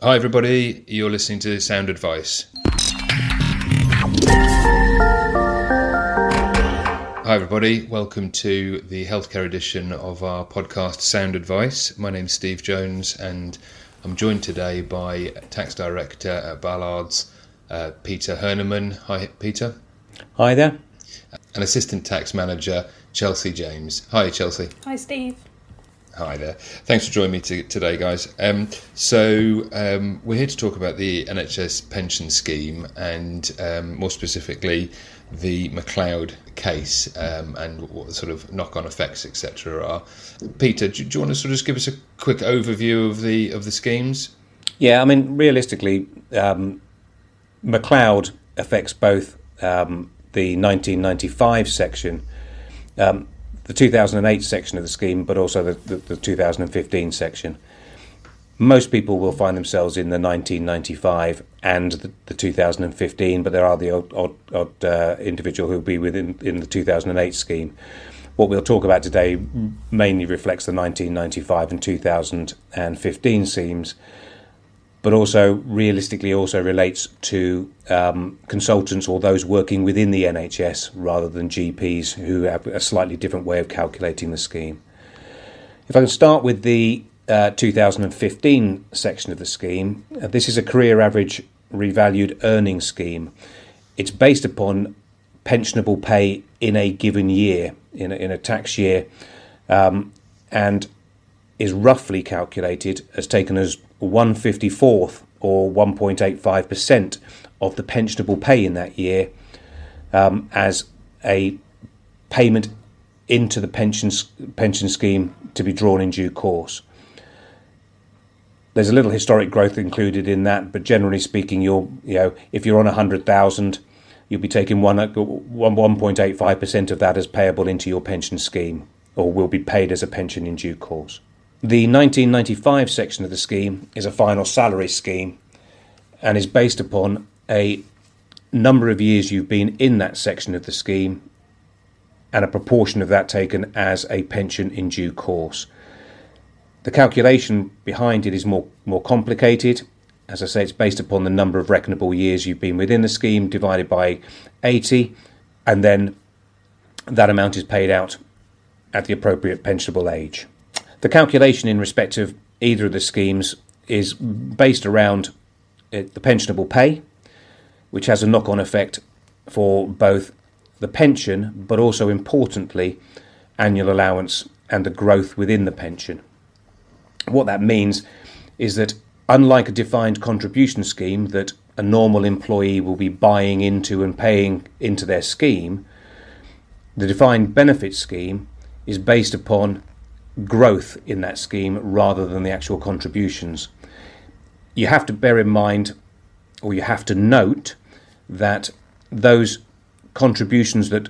Hi, everybody. You're listening to Sound Advice. Hi, everybody. Welcome to the healthcare edition of our podcast, Sound Advice. My name's Steve Jones, and I'm joined today by Tax Director at Ballards, uh, Peter Herneman. Hi, Peter. Hi there. And Assistant Tax Manager, Chelsea James. Hi, Chelsea. Hi, Steve. Hi there. Thanks for joining me to, today, guys. Um, so, um, we're here to talk about the NHS pension scheme and um, more specifically the McCloud case um, and what sort of knock on effects, etc., are. Peter, do, do, you want to sort of just give us a quick overview of the, of the schemes? Yeah, I mean, realistically, um, McCloud affects both um, the 1995 section the 2008 section of the scheme, but also the, the, the 2015 section. Most people will find themselves in the 1995 and the, the 2015, but there are the odd, odd, odd uh, individual who will be within in the 2008 scheme. What we'll talk about today mainly reflects the 1995 and 2015 schemes, but also realistically also relates to um, consultants or those working within the NHS rather than GPs who have a slightly different way of calculating the scheme. If I can start with the uh, 2015 section of the scheme, uh, this is a career average revalued earnings scheme. It's based upon pensionable pay in a given year, in a, in a tax year, um, and is roughly calculated as taken as 154th or 1.85% of the pensionable pay in that year um, as a payment into the pension pension scheme to be drawn in due course. There's a little historic growth included in that, but generally speaking, you're you know if you're on a hundred thousand, you'll be taking one one point eight five percent of that as payable into your pension scheme, or will be paid as a pension in due course. The 1995 section of the scheme is a final salary scheme and is based upon a number of years you've been in that section of the scheme and a proportion of that taken as a pension in due course. The calculation behind it is more, more complicated. As I say, it's based upon the number of reckonable years you've been within the scheme divided by 80, and then that amount is paid out at the appropriate pensionable age. The calculation in respect of either of the schemes is based around uh, the pensionable pay, which has a knock on effect for both the pension, but also importantly, annual allowance and the growth within the pension. What that means is that, unlike a defined contribution scheme that a normal employee will be buying into and paying into their scheme, the defined benefit scheme is based upon growth in that scheme rather than the actual contributions. You have to bear in mind, or you have to note, that those contributions that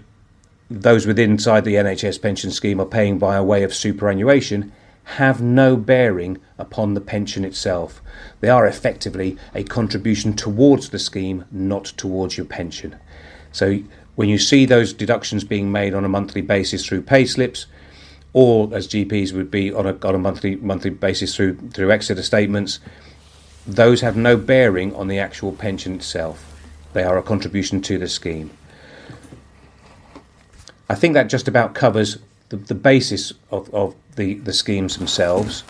those within inside the NHS pension scheme are paying by way of superannuation have no bearing upon the pension itself. They are effectively a contribution towards the scheme, not towards your pension. So when you see those deductions being made on a monthly basis through pay slips, or as GPs would be on a, on a monthly monthly basis through through Exeter statements, those have no bearing on the actual pension itself. They are a contribution to the scheme. I think that just about covers the, the basis of, of the, the schemes themselves.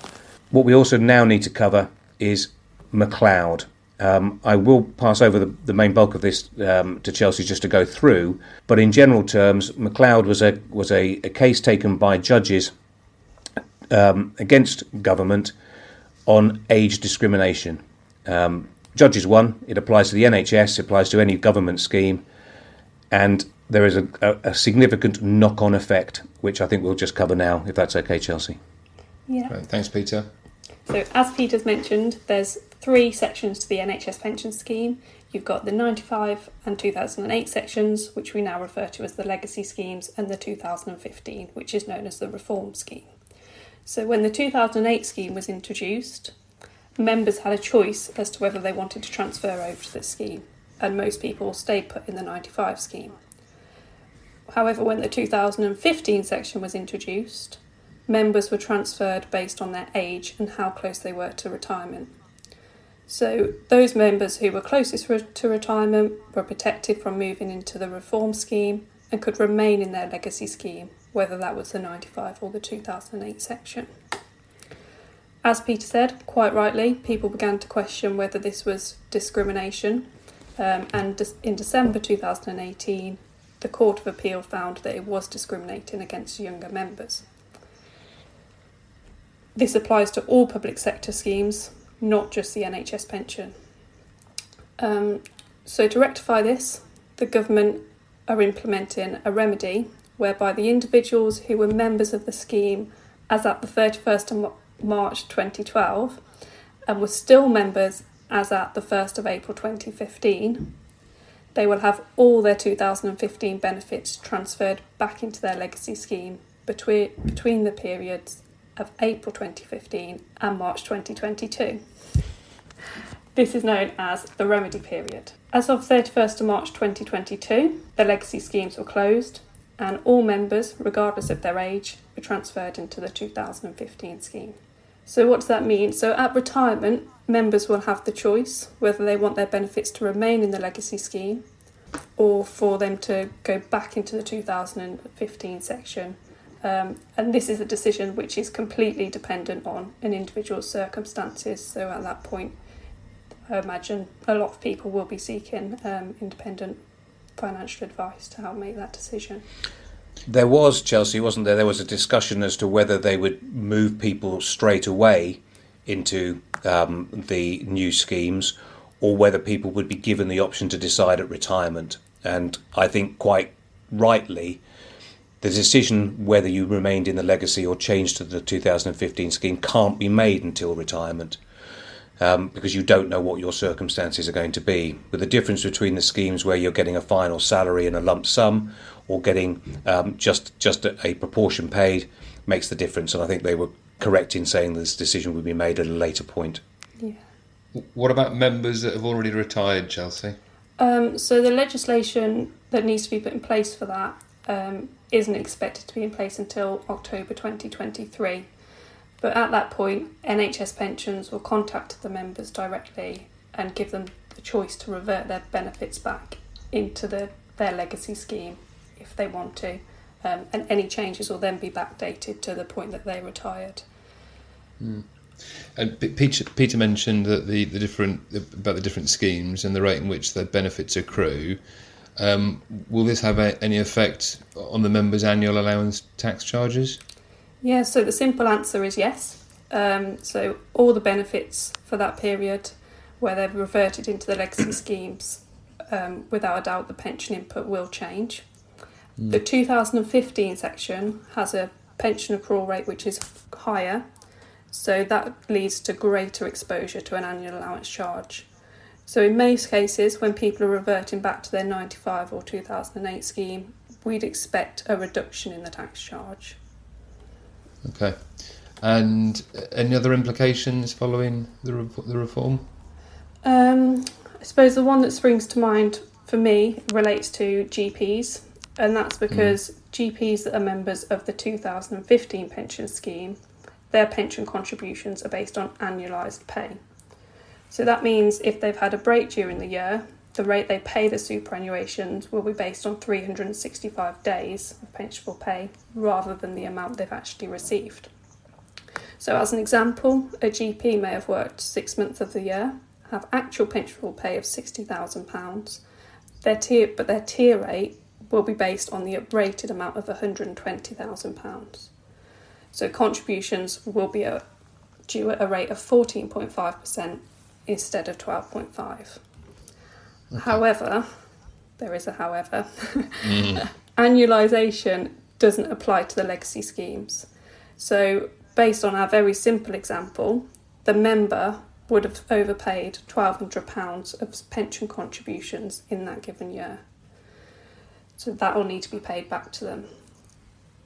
What we also now need to cover is McCloud. Um, I will pass over the, the main bulk of this um, to Chelsea just to go through, but in general terms, McCloud was a was a, a case taken by judges um, against government on age discrimination. Um, judges won. It applies to the NHS. It applies to any government scheme, and there is a, a, a significant knock-on effect, which I think we'll just cover now, if that's okay, Chelsea. Yeah. Right, thanks, Peter. So, as Peter's mentioned, there's three sections to the NHS pension scheme. You've got the 95 and 2008 sections, which we now refer to as the legacy schemes, and the 2015, which is known as the reform scheme. So, when the 2008 scheme was introduced, members had a choice as to whether they wanted to transfer over to this scheme, and most people stayed put in the 95 scheme. However, when the 2015 section was introduced, members were transferred based on their age and how close they were to retirement. So those members who were closest re- to retirement were protected from moving into the reform scheme and could remain in their legacy scheme, whether that was the 95 or the 2008 section. As Peter said, quite rightly, people began to question whether this was discrimination, um, and in December 2018, the Court of Appeal found that it was discriminating against younger members. This applies to all public sector schemes, not just the NHS pension. Um, so, to rectify this, the government are implementing a remedy whereby the individuals who were members of the scheme as at the 31st of March 2012 and were still members as at the 1st of April 2015, they will have all their 2015 benefits transferred back into their legacy scheme between, between the periods of April 2015 and March 2022. This is known as the remedy period. As of 31st of March 2022, the legacy schemes were closed and all members, regardless of their age, were transferred into the 2015 scheme. So, what does that mean? So, at retirement, members will have the choice whether they want their benefits to remain in the legacy scheme or for them to go back into the 2015 section um, and this is a decision which is completely dependent on an individual's circumstances. So at that point, I imagine a lot of people will be seeking um, independent financial advice to help make that decision. There was, Chelsea, wasn't there? There was a discussion as to whether they would move people straight away into um, the new schemes or whether people would be given the option to decide at retirement. And I think quite rightly, the decision whether you remained in the legacy or changed to the 2015 scheme can't be made until retirement um, because you don't know what your circumstances are going to be. But the difference between the schemes where you're getting a final salary and a lump sum or getting um, just, just a, a proportion paid makes the difference. And I think they were correct in saying this decision would be made at a later point. Yeah. What about members that have already retired, Chelsea? Um, so the legislation that needs to be put in place for that um, isn't expected to be in place until October 2023. But at that point, NHS pensions will contact the members directly and give them the choice to revert their benefits back into the, their legacy scheme if they want to. Um, and any changes will then be backdated to the point that they retired. Mm. And Peter, Peter mentioned that the, the different about the different schemes and the rate in which the benefits accrue. Um, will this have a, any effect on the members' annual allowance tax charges? Yeah, so the simple answer is yes. Um, so all the benefits for that period where they've reverted into the legacy schemes, um, without a doubt, the pension input will change. Mm. The 2015 section has a pension accrual rate which is higher, so that leads to greater exposure to an annual allowance charge. So, in most cases, when people are reverting back to their 95 or 2008 scheme, we'd expect a reduction in the tax charge. Okay. And any other implications following the, re- the reform? Um, I suppose the one that springs to mind for me relates to GPs, and that's hmm. because mm. GPs that are members of the 2015 pension scheme, their pension contributions are based on annualised pay. So that means if they've had a break during the year, the rate they pay the superannuations will be based on 365 days of pensionable pay rather than the amount they've actually received. So, as an example, a GP may have worked six months of the year, have actual pensionable pay of £60,000, their tier, but their tier rate will be based on the uprated amount of £120,000. So, contributions will be uh, due at a rate of 14.5% instead of 12.5. Okay. However, there is a however, mm. annualisation doesn't apply to the legacy schemes. So, based on our very simple example, the member would have overpaid £1,200 of pension contributions in that given year. So, that will need to be paid back to them.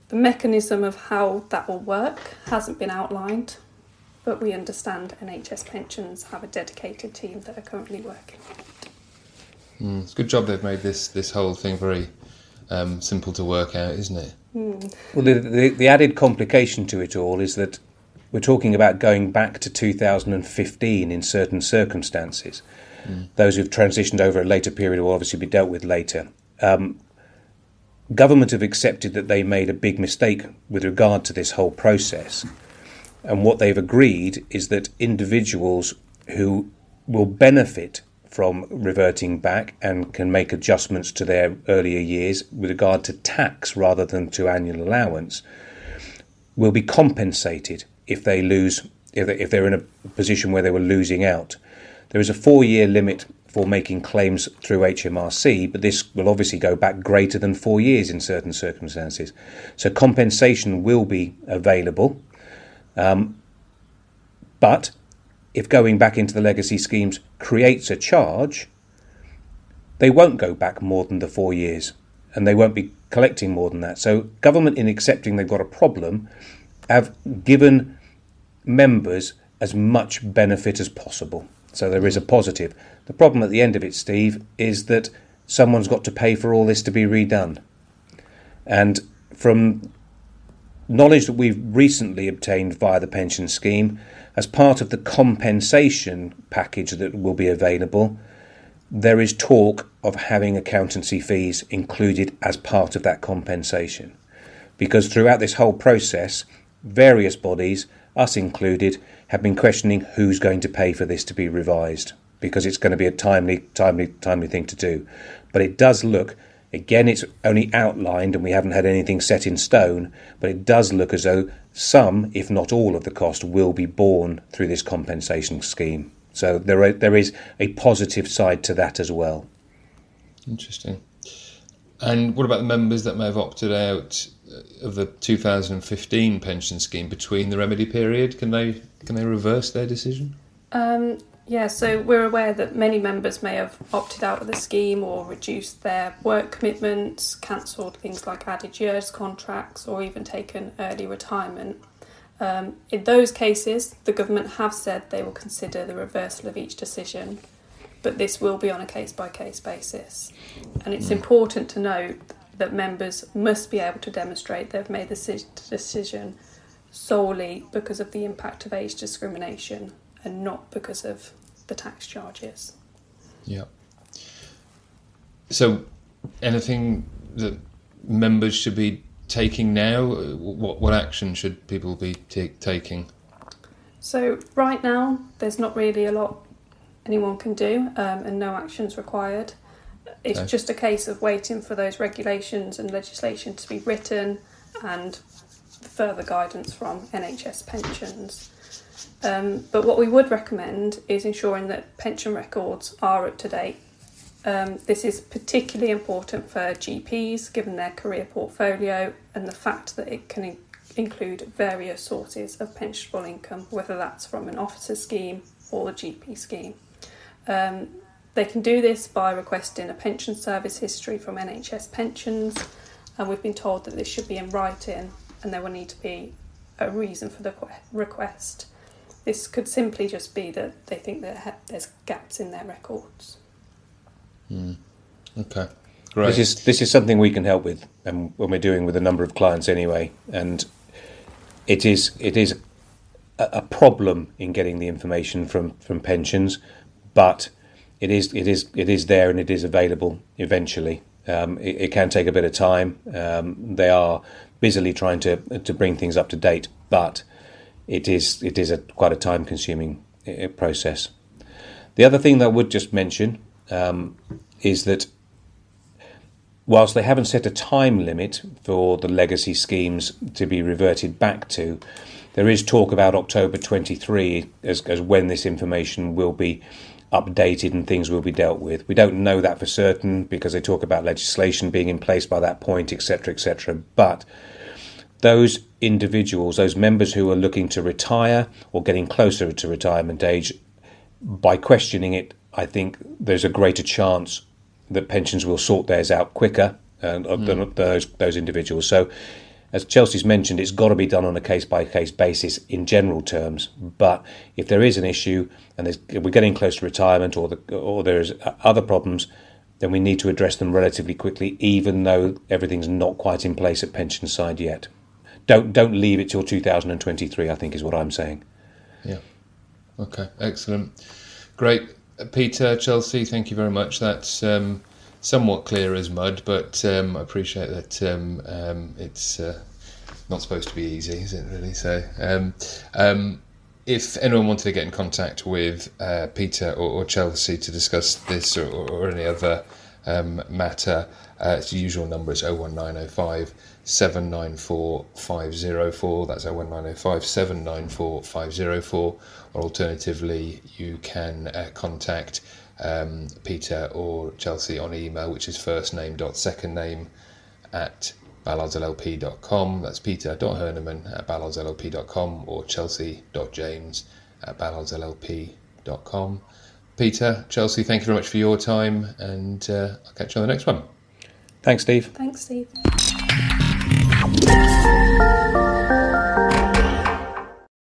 The mechanism of how that will work hasn't been outlined, but we understand NHS pensions have a dedicated team that are currently working on it. Mm, it's a good job they've made this this whole thing very um, simple to work out, isn't it? Mm. Well, the, the, the added complication to it all is that we're talking about going back to 2015 in certain circumstances. Mm. Those who've transitioned over a later period will obviously be dealt with later. Um, government have accepted that they made a big mistake with regard to this whole process. And what they've agreed is that individuals who will benefit from reverting back and can make adjustments to their earlier years with regard to tax rather than to annual allowance will be compensated if they lose if they're in a position where they were losing out. There is a four year limit for making claims through HMRC, but this will obviously go back greater than four years in certain circumstances. So compensation will be available. Um, but if going back into the legacy schemes creates a charge, they won't go back more than the four years and they won't be collecting more than that. So, government, in accepting they've got a problem, have given members as much benefit as possible. So, there is a positive. The problem at the end of it, Steve, is that someone's got to pay for all this to be redone. And from knowledge that we've recently obtained via the pension scheme, as part of the compensation package that will be available, there is talk of having accountancy fees included as part of that compensation. Because throughout this whole process, various bodies, us included, have been questioning who's going to pay for this to be revised because it's going to be a timely, timely, timely thing to do. But it does look, again, it's only outlined and we haven't had anything set in stone, but it does look as though some, if not all, of the cost will be borne through this compensation scheme. So there, are, there is a positive side to that as well. Interesting. And what about the members that may have opted out of the 2015 pension scheme between the remedy period? Can they can they reverse their decision? Um, yeah, so we're aware that many members may have opted out of the scheme or reduced their work commitments, cancelled things like added years contracts, or even taken early retirement. Um, in those cases, the government have said they will consider the reversal of each decision, but this will be on a case by case basis. And it's mm. important to note that members must be able to demonstrate they've made the decision solely because of the impact of age discrimination and not because of the tax charges. Yeah. So, anything that members should be taking now? What what action should people be t- taking? So right now, there's not really a lot anyone can do, um, and no actions required. It's just a case of waiting for those regulations and legislation to be written and further guidance from NHS pensions. Um, but what we would recommend is ensuring that pension records are up to date. Um, this is particularly important for GPs given their career portfolio and the fact that it can in- include various sources of pensionable income, whether that's from an officer scheme or the GP scheme. Um, they can do this by requesting a pension service history from NHS pensions, and we've been told that this should be in writing and there will need to be a reason for the request. This could simply just be that they think that there's gaps in their records. Mm. Okay, great. This is this is something we can help with, and when we're doing with a number of clients anyway, and it is it is a, a problem in getting the information from from pensions, but it is it is it is there and it is available eventually. Um, it, it, can take a bit of time. Um, they are busily trying to to bring things up to date, but it is it is a quite a time consuming uh, process. The other thing that I would just mention um, is that whilst they haven't set a time limit for the legacy schemes to be reverted back to, there is talk about October 23 as, as when this information will be updated and things will be dealt with. We don't know that for certain because they talk about legislation being in place by that point, etc., etc. But those individuals, those members who are looking to retire or getting closer to retirement age, by questioning it, I think there's a greater chance that pensions will sort theirs out quicker uh, mm. than those those individuals. So, as Chelsea's mentioned, it's got to be done on a case by case basis in general terms. But if there is an issue and we're getting close to retirement or the, or there's other problems, then we need to address them relatively quickly, even though everything's not quite in place at pension side yet. Don't don't leave it till 2023. I think is what I'm saying. Yeah. Okay. Excellent. Great, Peter Chelsea. Thank you very much. That's um, somewhat clear as mud, but um, I appreciate that um, um, it's uh, not supposed to be easy, is it really? So, um, um, if anyone wanted to get in contact with uh, Peter or, or, Chelsea to discuss this or, or any other um, matter, uh, it's the usual number. It's 01905 794 504. That's 01905 794 504. Or alternatively, you can uh, contact um, Peter or Chelsea on email, which is first name dot second name at ballardsllp.com. That's peter.herneman at ballardsllp.com or chelsea.james at ballardsllp.com. Peter, Chelsea, thank you very much for your time, and uh, I'll catch you on the next one. Thanks, Steve. Thanks, Steve. Thank you.